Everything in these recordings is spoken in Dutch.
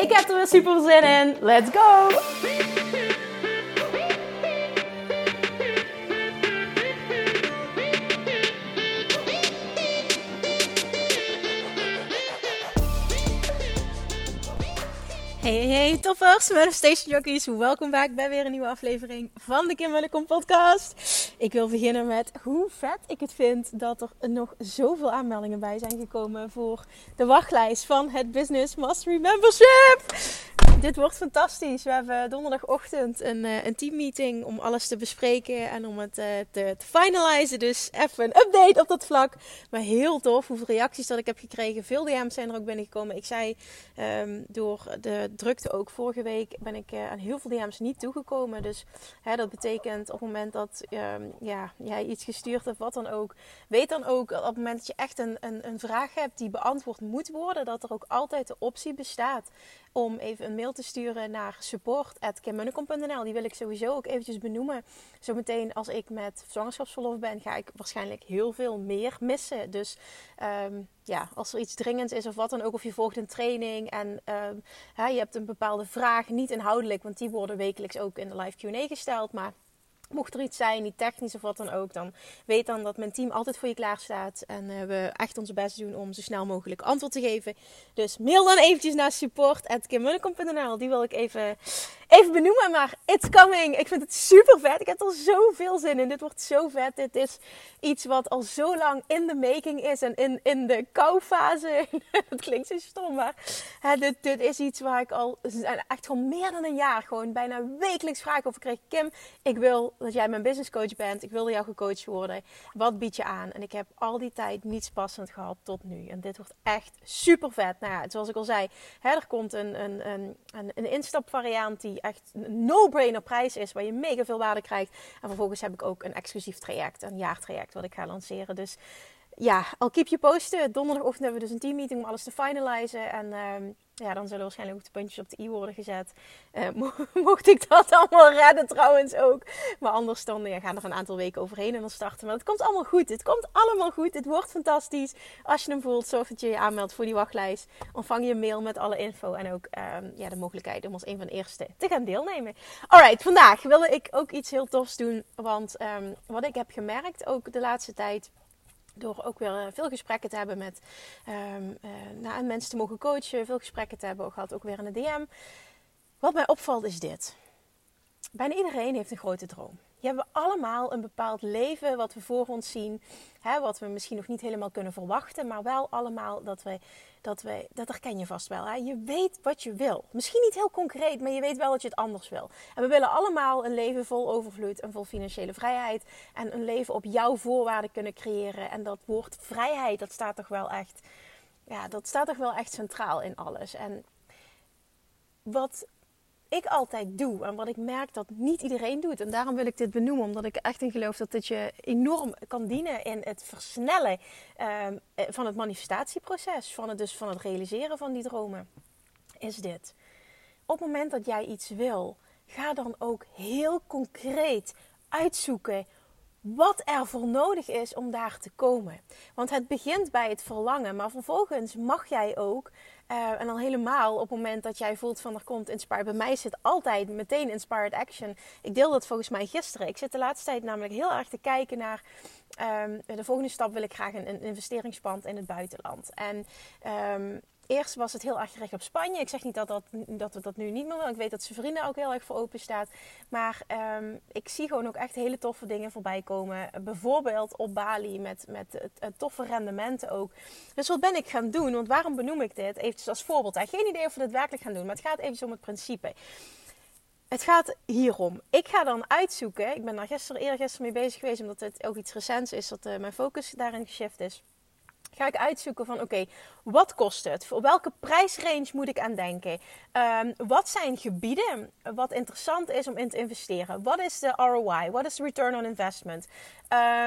Ik heb er weer super zin in. Let's go! Hey, hey, toppers, Manifestation Jockeys. Welkom back bij weer een nieuwe aflevering van de Kim Welkom podcast. Ik wil beginnen met hoe vet ik het vind dat er nog zoveel aanmeldingen bij zijn gekomen voor de wachtlijst van het Business Mastery Membership dit wordt fantastisch. We hebben donderdagochtend een, uh, een teammeeting om alles te bespreken en om het uh, te, te finalizen. Dus even een update op dat vlak. Maar heel tof hoeveel reacties dat ik heb gekregen. Veel DM's zijn er ook binnengekomen. Ik zei um, door de drukte ook vorige week ben ik uh, aan heel veel DM's niet toegekomen. Dus hè, dat betekent op het moment dat um, ja, jij iets gestuurd hebt, wat dan ook. Weet dan ook op het moment dat je echt een, een, een vraag hebt die beantwoord moet worden, dat er ook altijd de optie bestaat om even een mail te sturen naar support.kimmunnekom.nl. Die wil ik sowieso ook eventjes benoemen. Zometeen als ik met zwangerschapsverlof ben, ga ik waarschijnlijk heel veel meer missen. Dus um, ja, als er iets dringends is of wat dan ook, of je volgt een training en hè, je hebt een bepaalde vraag, niet inhoudelijk, want die worden wekelijks ook in de live Q&A gesteld, maar Mocht er iets zijn, niet technisch of wat dan ook, dan weet dan dat mijn team altijd voor je klaar staat. En uh, we echt onze best doen om zo snel mogelijk antwoord te geven. Dus mail dan eventjes naar support.kimmunnekom.nl. Die wil ik even, even benoemen, maar it's coming. Ik vind het super vet. Ik heb er zoveel zin in. Dit wordt zo vet. Dit is iets wat al zo lang in de making is en in, in de koufase. Het klinkt zo stom, maar hè, dit, dit is iets waar ik al echt gewoon meer dan een jaar gewoon bijna wekelijks vragen over kreeg. Kim, ik wil dat jij mijn business coach bent. Ik wilde jou gecoacht worden. Wat bied je aan? En ik heb al die tijd niets passend gehad tot nu. En dit wordt echt super vet. Nou ja, zoals ik al zei, hè, er komt een, een, een, een instapvariant die echt een no-brainer prijs is. Waar je mega veel waarde krijgt. En vervolgens heb ik ook een exclusief traject, een jaartraject wat ik ga lanceren. Dus ja, al keep je posten. Donderdagochtend hebben we dus een teammeeting om alles te finalizen. En uh, ja, dan zullen waarschijnlijk ook de puntjes op de i worden gezet. Uh, mocht ik dat allemaal redden trouwens ook. Maar anders dan ja, gaan er een aantal weken overheen en dan starten. Maar het komt allemaal goed. Het komt allemaal goed. Het wordt fantastisch. Als je hem voelt, zorg dat je je aanmeldt voor die wachtlijst. Ontvang je mail met alle info. En ook um, ja, de mogelijkheid om als een van de eerste te gaan deelnemen. Alright, vandaag wilde ik ook iets heel tofs doen. Want um, wat ik heb gemerkt ook de laatste tijd door ook weer eh, veel gesprekken te hebben met um, uh, nou, mensen te mogen coachen, veel gesprekken te hebben gehad, ook weer in de DM. Wat mij opvalt is dit. Bijna iedereen heeft een grote droom. Je hebben allemaal een bepaald leven wat we voor ons zien. Hè, wat we misschien nog niet helemaal kunnen verwachten. Maar wel allemaal dat we, dat we, dat herken je vast wel. Hè? Je weet wat je wil. Misschien niet heel concreet, maar je weet wel dat je het anders wil. En we willen allemaal een leven vol overvloed en vol financiële vrijheid. En een leven op jouw voorwaarden kunnen creëren. En dat woord vrijheid, dat staat toch wel echt, ja, dat staat toch wel echt centraal in alles. En wat ik altijd doe en wat ik merk dat niet iedereen doet. En daarom wil ik dit benoemen, omdat ik echt in geloof dat dit je enorm kan dienen in het versnellen uh, van het manifestatieproces, van het, dus van het realiseren van die dromen. Is dit. Op het moment dat jij iets wil, ga dan ook heel concreet uitzoeken wat er voor nodig is om daar te komen. Want het begint bij het verlangen, maar vervolgens mag jij ook uh, en dan helemaal op het moment dat jij voelt van er komt inspired. Bij mij zit altijd meteen inspired action. Ik deel dat volgens mij gisteren. Ik zit de laatste tijd namelijk heel erg te kijken naar um, de volgende stap wil ik graag een, een investeringspand in het buitenland. En um, eerst was het heel gericht op Spanje. Ik zeg niet dat, dat, dat we dat nu niet meer willen. Ik weet dat zijn vrienden ook heel erg voor open staat. Maar um, ik zie gewoon ook echt hele toffe dingen voorbij komen. Bijvoorbeeld op Bali met, met toffe rendementen ook. Dus wat ben ik gaan doen? Want waarom benoem ik dit? Even als voorbeeld. Heb geen idee of we dit werkelijk gaan doen. Maar het gaat even om het principe. Het gaat hierom. Ik ga dan uitzoeken. Ik ben daar gisteren, eerder gisteren mee bezig geweest. Omdat het ook iets recents is. Dat uh, mijn focus daarin geshift is ga ik uitzoeken van oké, wat kost het? Voor welke prijsrange moet ik aan denken? Um, wat zijn gebieden wat interessant is om in te investeren? Wat is de ROI? Wat is de return on investment?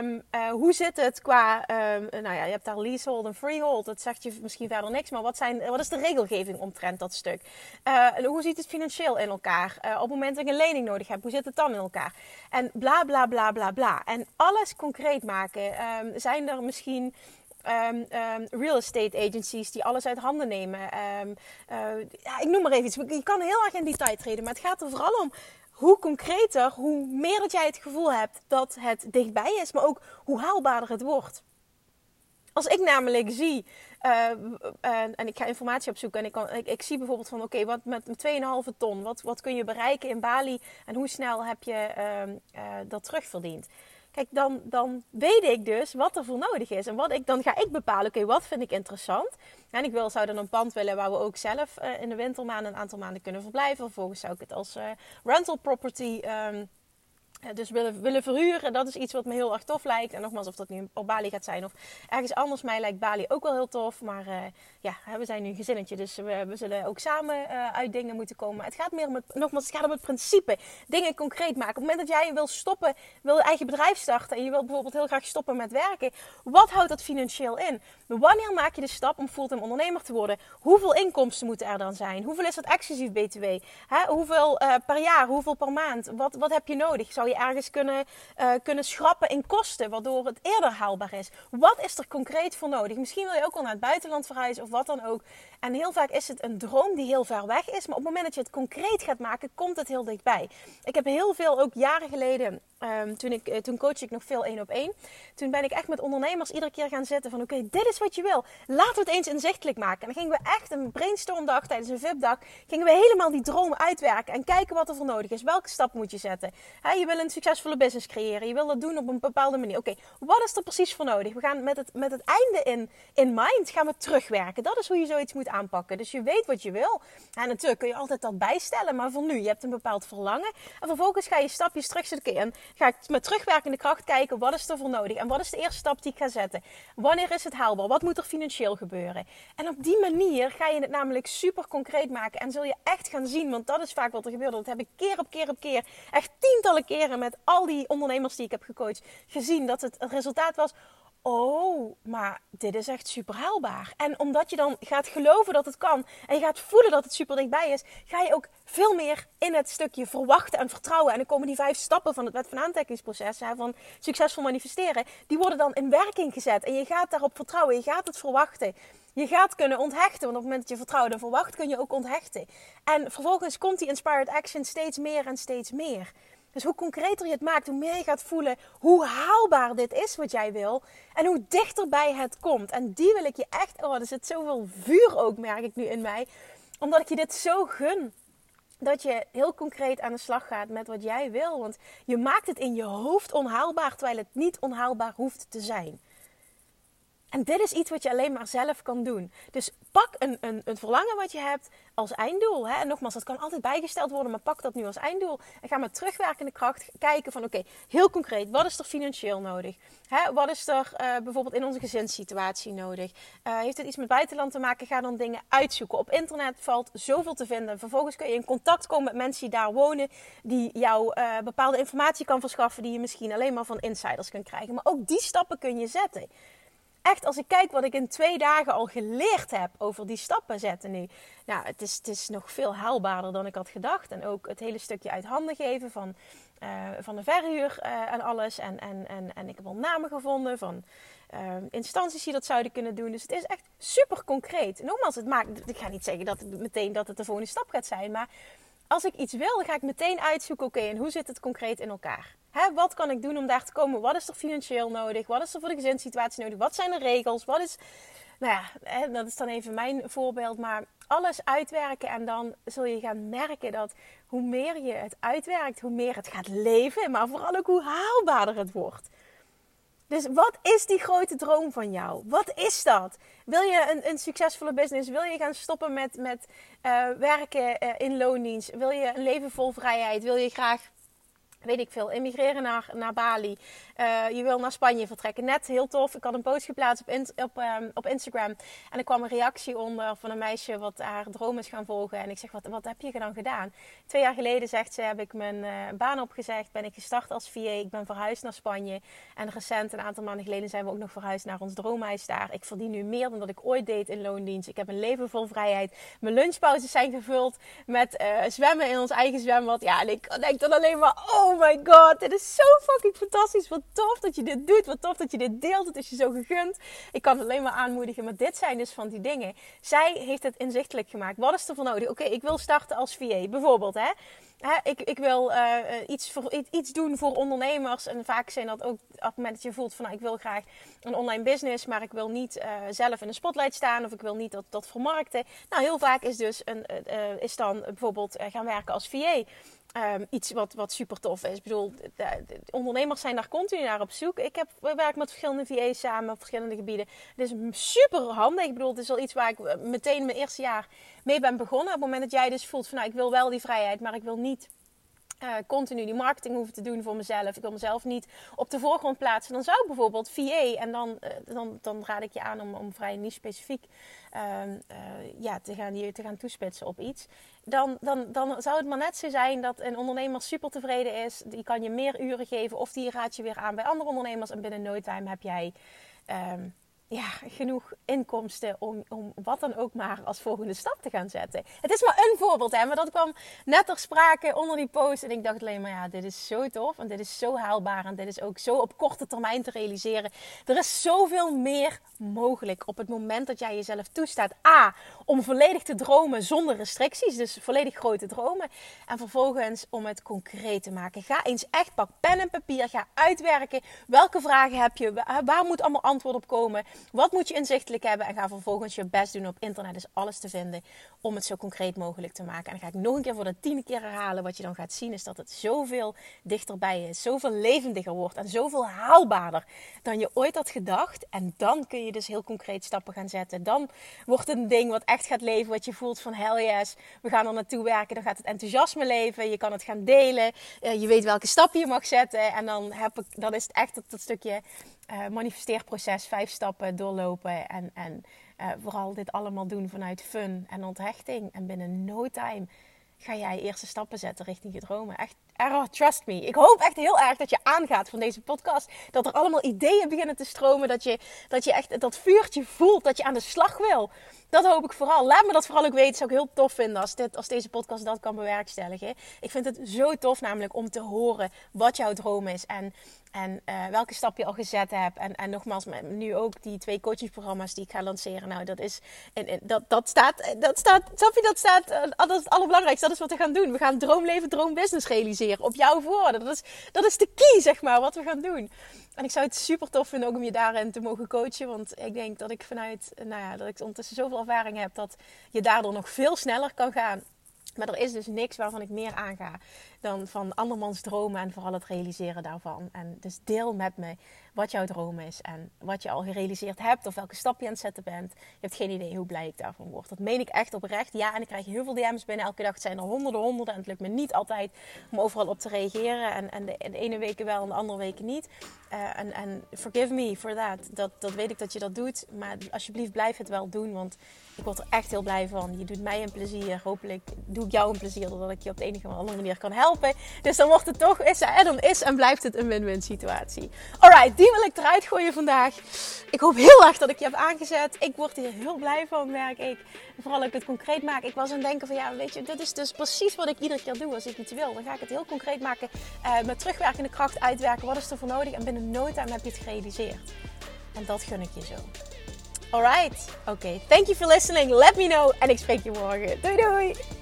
Um, uh, hoe zit het qua, um, nou ja, je hebt daar leasehold en freehold. Dat zegt je misschien verder niks, maar wat, zijn, wat is de regelgeving omtrent dat stuk? Uh, hoe ziet het financieel in elkaar? Uh, op het moment dat ik een lening nodig heb, hoe zit het dan in elkaar? En bla bla bla bla bla. En alles concreet maken. zijn er misschien Um, real estate agencies die alles uit handen nemen. Um, uh, ja, ik noem maar even iets. Je kan heel erg in detail treden, maar het gaat er vooral om hoe concreter, hoe meer dat jij het gevoel hebt dat het dichtbij is, maar ook hoe haalbaarder het wordt. Als ik namelijk zie, uh, uh, en ik ga informatie opzoeken en ik, kan, ik, zie bijvoorbeeld van oké, wat met 2,5 ton, wat, wat kun je bereiken in Bali en hoe snel heb je dat terugverdiend? Kijk, dan, dan weet ik dus wat er voor nodig is. En wat ik, dan ga ik bepalen, oké, wat vind ik interessant? En ik wil, zou dan een pand willen waar we ook zelf uh, in de wintermaanden een aantal maanden kunnen verblijven. Vervolgens zou ik het als uh, rental property... Um, dus willen, willen verhuren, dat is iets wat me heel erg tof lijkt. En nogmaals, of dat nu op Bali gaat zijn of ergens anders. Mij lijkt Bali ook wel heel tof. Maar uh, ja, we zijn nu een gezinnetje, dus we, we zullen ook samen uh, uit dingen moeten komen. Het gaat meer om het, nogmaals, het gaat om het principe. Dingen concreet maken. Op het moment dat jij wil stoppen, wil je eigen bedrijf starten. En je wilt bijvoorbeeld heel graag stoppen met werken. Wat houdt dat financieel in? Wanneer maak je de stap om fulltime ondernemer te worden? Hoeveel inkomsten moeten er dan zijn? Hoeveel is dat exclusief BTW? Hè? Hoeveel per jaar? Hoeveel per maand? Wat, wat heb je nodig? Je ergens kunnen, uh, kunnen schrappen in kosten, waardoor het eerder haalbaar is? Wat is er concreet voor nodig? Misschien wil je ook al naar het buitenland verhuizen of wat dan ook. En heel vaak is het een droom die heel ver weg is, maar op het moment dat je het concreet gaat maken, komt het heel dichtbij. Ik heb heel veel, ook jaren geleden, um, toen, ik, uh, toen coach ik nog veel één op één. Toen ben ik echt met ondernemers iedere keer gaan zitten van oké, dit is wat je wil. Laten we het eens inzichtelijk maken. En dan gingen we echt een brainstormdag tijdens een VIP-dag, gingen we helemaal die droom uitwerken en kijken wat er voor nodig is. Welke stap moet je zetten? He, je wil een succesvolle business creëren, je wil dat doen op een bepaalde manier. Oké, wat is er precies voor nodig? We gaan met het, met het einde in, in mind gaan we terugwerken. Dat is hoe je zoiets moet aanpakken. Dus je weet wat je wil. En natuurlijk kun je altijd dat bijstellen, maar voor nu, je hebt een bepaald verlangen. En vervolgens ga je stapjes terug zitten en ga ik met terugwerkende kracht kijken wat is er voor nodig en wat is de eerste stap die ik ga zetten. Wanneer is het haalbaar? Wat moet er financieel gebeuren? En op die manier ga je het namelijk super concreet maken en zul je echt gaan zien, want dat is vaak wat er gebeurt. Dat heb ik keer op keer op keer, echt tientallen keren met al die ondernemers die ik heb gecoacht, gezien dat het, het resultaat was oh, maar dit is echt super haalbaar. En omdat je dan gaat geloven dat het kan en je gaat voelen dat het super dichtbij is, ga je ook veel meer in het stukje verwachten en vertrouwen. En dan komen die vijf stappen van het wet van aantrekkingsproces, hè, van succesvol manifesteren, die worden dan in werking gezet. En je gaat daarop vertrouwen, je gaat het verwachten. Je gaat kunnen onthechten, want op het moment dat je vertrouwt en verwacht, kun je ook onthechten. En vervolgens komt die inspired action steeds meer en steeds meer. Dus hoe concreter je het maakt, hoe meer je gaat voelen hoe haalbaar dit is wat jij wil. En hoe dichterbij het komt. En die wil ik je echt. Oh, er zit zoveel vuur ook, merk ik nu in mij. Omdat ik je dit zo gun. Dat je heel concreet aan de slag gaat met wat jij wil. Want je maakt het in je hoofd onhaalbaar, terwijl het niet onhaalbaar hoeft te zijn. En dit is iets wat je alleen maar zelf kan doen. Dus pak een, een, een verlangen wat je hebt als einddoel. Hè? En nogmaals, dat kan altijd bijgesteld worden, maar pak dat nu als einddoel. En ga met terugwerkende kracht kijken van oké, heel concreet, wat is er financieel nodig? Hè? Wat is er uh, bijvoorbeeld in onze gezinssituatie nodig? Uh, heeft het iets met buitenland te maken? Ga dan dingen uitzoeken. Op internet valt zoveel te vinden. Vervolgens kun je in contact komen met mensen die daar wonen, die jou uh, bepaalde informatie kan verschaffen die je misschien alleen maar van insiders kunt krijgen. Maar ook die stappen kun je zetten echt, als ik kijk wat ik in twee dagen al geleerd heb over die stappen zetten nu. Nou, het is, het is nog veel haalbaarder dan ik had gedacht. En ook het hele stukje uit handen geven van, uh, van de verhuur uh, en alles. En, en, en, en ik heb al namen gevonden van uh, instanties die dat zouden kunnen doen. Dus het is echt super concreet. Nogmaals, het maakt, ik ga niet zeggen dat het meteen dat het de volgende stap gaat zijn. Maar als ik iets wil, dan ga ik meteen uitzoeken, oké, en hoe zit het concreet in elkaar? Hè, wat kan ik doen om daar te komen? Wat is er financieel nodig? Wat is er voor de gezinssituatie nodig? Wat zijn de regels? Wat is. Nou ja, hè, dat is dan even mijn voorbeeld. Maar alles uitwerken en dan zul je gaan merken dat hoe meer je het uitwerkt, hoe meer het gaat leven. Maar vooral ook hoe haalbaarder het wordt. Dus wat is die grote droom van jou? Wat is dat? Wil je een, een succesvolle business? Wil je gaan stoppen met, met uh, werken uh, in loondienst? Wil je een leven vol vrijheid? Wil je graag weet ik veel, emigreren naar, naar Bali. Uh, je wil naar Spanje vertrekken. Net heel tof. Ik had een post geplaatst op, op, um, op Instagram. En er kwam een reactie onder van een meisje wat haar droom is gaan volgen. En ik zeg, wat, wat heb je dan gedaan? Twee jaar geleden, zegt ze, heb ik mijn uh, baan opgezegd. Ben ik gestart als VA. Ik ben verhuisd naar Spanje. En recent, een aantal maanden geleden, zijn we ook nog verhuisd naar ons droomhuis daar. Ik verdien nu meer dan dat ik ooit deed in loondienst. Ik heb een leven vol vrijheid. Mijn lunchpauzes zijn gevuld met uh, zwemmen in ons eigen zwembad. Ja, en ik denk dan alleen maar, oh oh my god, dit is zo fucking fantastisch. Wat tof dat je dit doet. Wat tof dat je dit deelt. Het is je zo gegund. Ik kan het alleen maar aanmoedigen. Maar dit zijn dus van die dingen. Zij heeft het inzichtelijk gemaakt. Wat is er voor nodig? Oké, ik wil starten als VA. Bijvoorbeeld, hè. Ik, ik wil uh, iets, iets doen voor ondernemers. En vaak zijn dat ook op het moment dat je voelt van nou, ik wil graag een online business, maar ik wil niet uh, zelf in de spotlight staan of ik wil niet dat, dat vermarkten. Nou, heel vaak is dus een, uh, is dan bijvoorbeeld gaan werken als VA. Um, iets wat, wat super tof is. Ik bedoel, de, de ondernemers zijn daar continu naar op zoek. Ik heb werk met verschillende VA's samen op verschillende gebieden. Het is super handig. Ik bedoel, het is al iets waar ik meteen mijn eerste jaar mee ben begonnen. Op het moment dat jij dus voelt van nou, ik wil wel die vrijheid, maar ik wil niet uh, continu die marketing hoeven te doen voor mezelf. Ik wil mezelf niet op de voorgrond plaatsen. Dan zou ik bijvoorbeeld VA, en dan, uh, dan, dan raad ik je aan om, om vrij niet specifiek uh, ja, te, gaan, te gaan toespitsen op iets. Dan, dan, dan zou het maar net zo zijn dat een ondernemer super tevreden is. Die kan je meer uren geven of die raadt je weer aan bij andere ondernemers. En binnen no time heb jij ehm, ja, genoeg inkomsten om, om wat dan ook maar als volgende stap te gaan zetten. Het is maar een voorbeeld, hè, maar dat kwam net ter sprake onder die post. En ik dacht alleen maar, ja, dit is zo tof en dit is zo haalbaar en dit is ook zo op korte termijn te realiseren. Er is zoveel meer mogelijk op het moment dat jij jezelf toestaat. A, om volledig te dromen zonder restricties, dus volledig grote dromen. En vervolgens om het concreet te maken. Ga eens echt, pak pen en papier, ga uitwerken. Welke vragen heb je? Waar moet allemaal antwoord op komen? Wat moet je inzichtelijk hebben? En ga vervolgens je best doen op internet. Is alles te vinden om het zo concreet mogelijk te maken. En dan ga ik nog een keer voor de tiende keer herhalen. Wat je dan gaat zien is dat het zoveel dichterbij is. Zoveel levendiger wordt. En zoveel haalbaarder dan je ooit had gedacht. En dan kun je dus heel concreet stappen gaan zetten. Dan wordt het een ding wat echt gaat leven. Wat je voelt van hell yes. We gaan er naartoe werken. Dan gaat het enthousiasme leven. Je kan het gaan delen. Eh, je weet welke stappen je mag zetten. En dan, heb ik, dan is het echt dat, dat stukje uh, manifesteerproces, vijf stappen doorlopen. En, en uh, vooral dit allemaal doen vanuit fun en onthechting. En binnen no time ga jij eerste stappen zetten richting je dromen. Echt, oh, trust me. Ik hoop echt heel erg dat je aangaat van deze podcast. Dat er allemaal ideeën beginnen te stromen. Dat je, dat je echt dat vuurtje voelt. Dat je aan de slag wil. Dat hoop ik vooral. Laat me dat vooral ook weten. Zou ik heel tof vinden als, dit, als deze podcast dat kan bewerkstelligen. Ik vind het zo tof namelijk om te horen wat jouw droom is. En en uh, welke stap je al gezet hebt. En, en nogmaals, nu ook die twee coachingsprogramma's die ik ga lanceren. Nou, dat is. En, en, dat, dat staat. Dat staat. Snap dat staat. Uh, dat is het allerbelangrijkste. Dat is wat we gaan doen. We gaan droomleven, droombusiness realiseren. Op jouw woorden. Dat is, dat is de key, zeg maar, wat we gaan doen. En ik zou het super tof vinden ook om je daarin te mogen coachen. Want ik denk dat ik vanuit. Nou ja, dat ik ondertussen zoveel ervaring heb. Dat je daardoor nog veel sneller kan gaan. Maar er is dus niks waarvan ik meer aanga dan van andermans dromen en vooral het realiseren daarvan. En dus deel met me wat jouw droom is en wat je al gerealiseerd hebt of welke stap je aan het zetten bent. Je hebt geen idee hoe blij ik daarvan word. Dat meen ik echt oprecht. Ja, en ik krijg heel veel DM's binnen elke dag. Zijn er honderden, honderden en het lukt me niet altijd om overal op te reageren. En, en de, de ene weken wel en de andere weken niet. Uh, en, en forgive me for that. dat. Dat weet ik dat je dat doet. Maar alsjeblieft blijf het wel doen, want ik word er echt heel blij van. Je doet mij een plezier. Hopelijk doe ik jou een plezier doordat ik je op de een of andere manier kan helpen. Dus dan wordt het toch, is, is en blijft het een win-win situatie. Alright, die wil ik eruit gooien vandaag. Ik hoop heel erg dat ik je heb aangezet. Ik word hier heel blij van, merk ik. Vooral dat ik het concreet maak. Ik was aan het denken van, ja, weet je, dit is dus precies wat ik iedere keer doe als ik iets wil. Dan ga ik het heel concreet maken. Uh, met terugwerkende kracht uitwerken. Wat is er voor nodig? En binnen no time heb je het gerealiseerd. En dat gun ik je zo. Alright, oké. Thank you for listening. Let me know. En ik spreek je morgen. Doei doei.